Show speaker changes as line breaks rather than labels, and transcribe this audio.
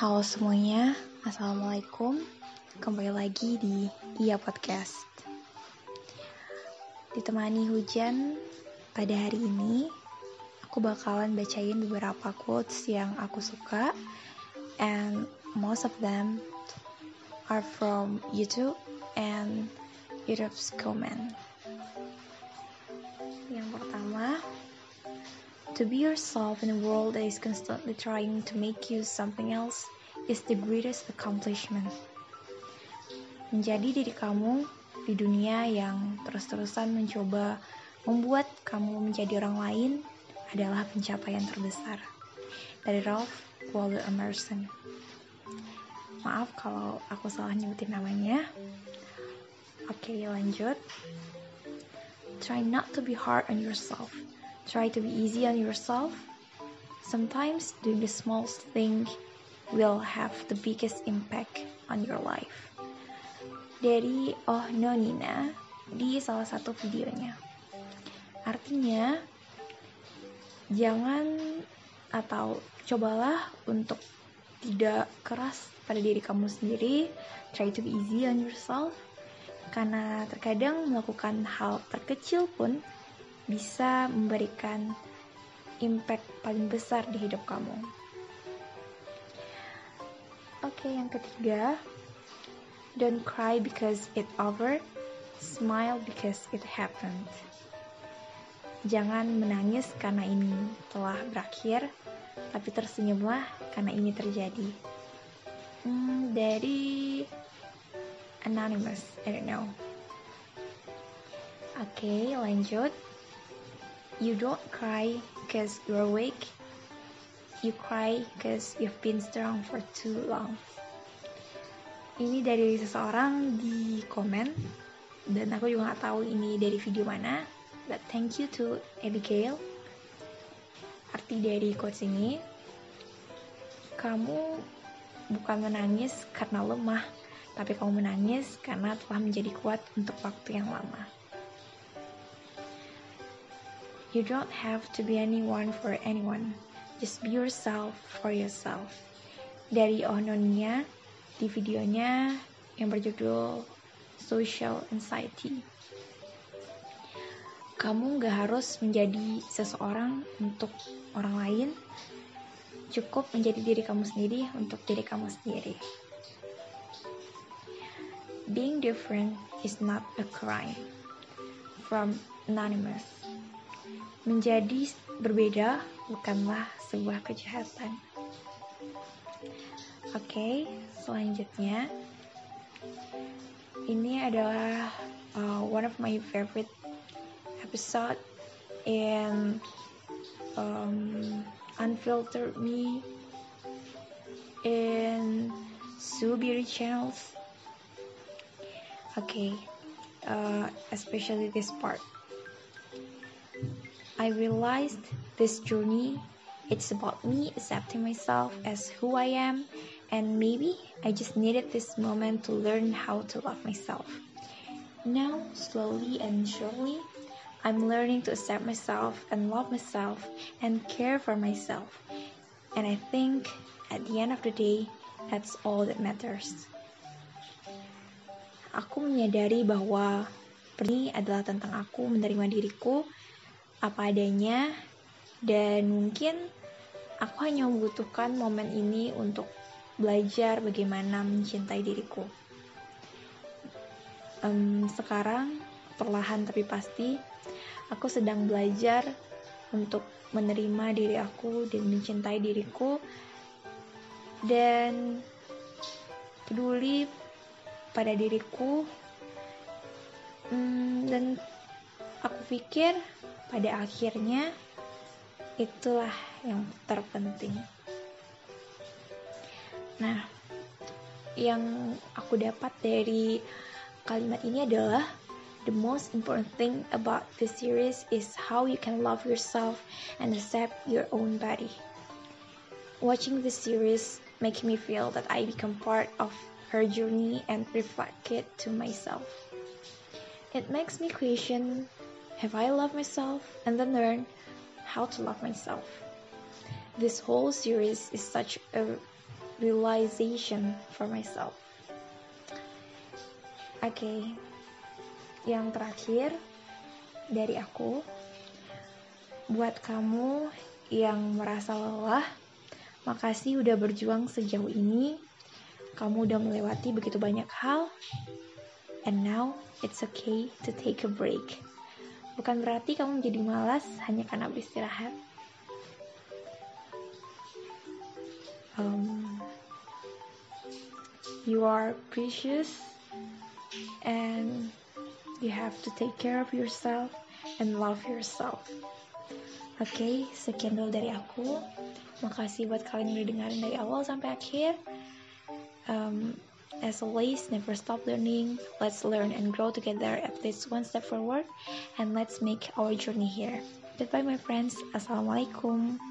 Halo semuanya, Assalamualaikum. Kembali lagi di Iya Podcast. Ditemani hujan pada hari ini Aku bakalan bacain beberapa quotes yang aku suka And most of them are from YouTube and YouTube's comment To be yourself in a world that is constantly trying to make you something else is the greatest accomplishment. Menjadi diri kamu di dunia yang terus-terusan mencoba membuat kamu menjadi orang lain adalah pencapaian terbesar. Dari Ralph Waldo Emerson. Maaf kalau aku salah nyebutin namanya. Oke, lanjut. Try not to be hard on yourself. Try to be easy on yourself. Sometimes doing the smallest thing will have the biggest impact on your life. Dari Oh Nonina di salah satu videonya. Artinya, jangan atau cobalah untuk tidak keras pada diri kamu sendiri. Try to be easy on yourself. Karena terkadang melakukan hal terkecil pun bisa memberikan impact paling besar di hidup kamu. Oke, okay, yang ketiga, don't cry because it over, smile because it happened. Jangan menangis karena ini telah berakhir, tapi tersenyumlah karena ini terjadi. Hmm, dari Anonymous, I don't know. Oke, okay, lanjut. You don't cry because you're weak. You cry because you've been strong for too long. Ini dari seseorang di komen dan aku juga nggak tahu ini dari video mana. But thank you to Abigail. Arti dari quotes ini, kamu bukan menangis karena lemah, tapi kamu menangis karena telah menjadi kuat untuk waktu yang lama. You don't have to be anyone for anyone. Just be yourself for yourself. Dari Ohnonia di videonya yang berjudul Social Anxiety. Kamu gak harus menjadi seseorang untuk orang lain. Cukup menjadi diri kamu sendiri untuk diri kamu sendiri. Being different is not a crime. From Anonymous. Menjadi berbeda bukanlah sebuah kejahatan. Oke, okay, selanjutnya ini adalah uh, one of my favorite episode in um, Unfiltered Me in Beauty channels. Okay, uh, especially this part. I realized this journey it's about me accepting myself as who I am and maybe I just needed this moment to learn how to love myself. Now, slowly and surely, I'm learning to accept myself and love myself and care for myself. And I think at the end of the day, that's all that matters. Aku menyadari bahwa ini adalah tentang aku menerima diriku apa adanya dan mungkin aku hanya membutuhkan momen ini untuk belajar bagaimana mencintai diriku. Um, sekarang perlahan tapi pasti aku sedang belajar untuk menerima diri aku dan mencintai diriku dan peduli pada diriku um, dan aku pikir pada akhirnya itulah yang terpenting. Nah, yang aku dapat dari kalimat ini adalah the most important thing about this series is how you can love yourself and accept your own body. Watching this series makes me feel that I become part of her journey and reflect it to myself. It makes me question have I loved myself and then learn how to love myself. This whole series is such a realization for myself. Oke, okay. yang terakhir dari aku, buat kamu yang merasa lelah, makasih udah berjuang sejauh ini. Kamu udah melewati begitu banyak hal, and now it's okay to take a break. Bukan berarti kamu menjadi malas hanya karena beristirahat. Um, you are precious and you have to take care of yourself and love yourself. Oke, okay, sekian dulu dari aku. Makasih buat kalian yang udah dengerin dari awal sampai akhir. Um, as always, never stop learning. Let's learn and grow together at least one step forward. And let's make our journey here. Goodbye, my friends. Assalamualaikum.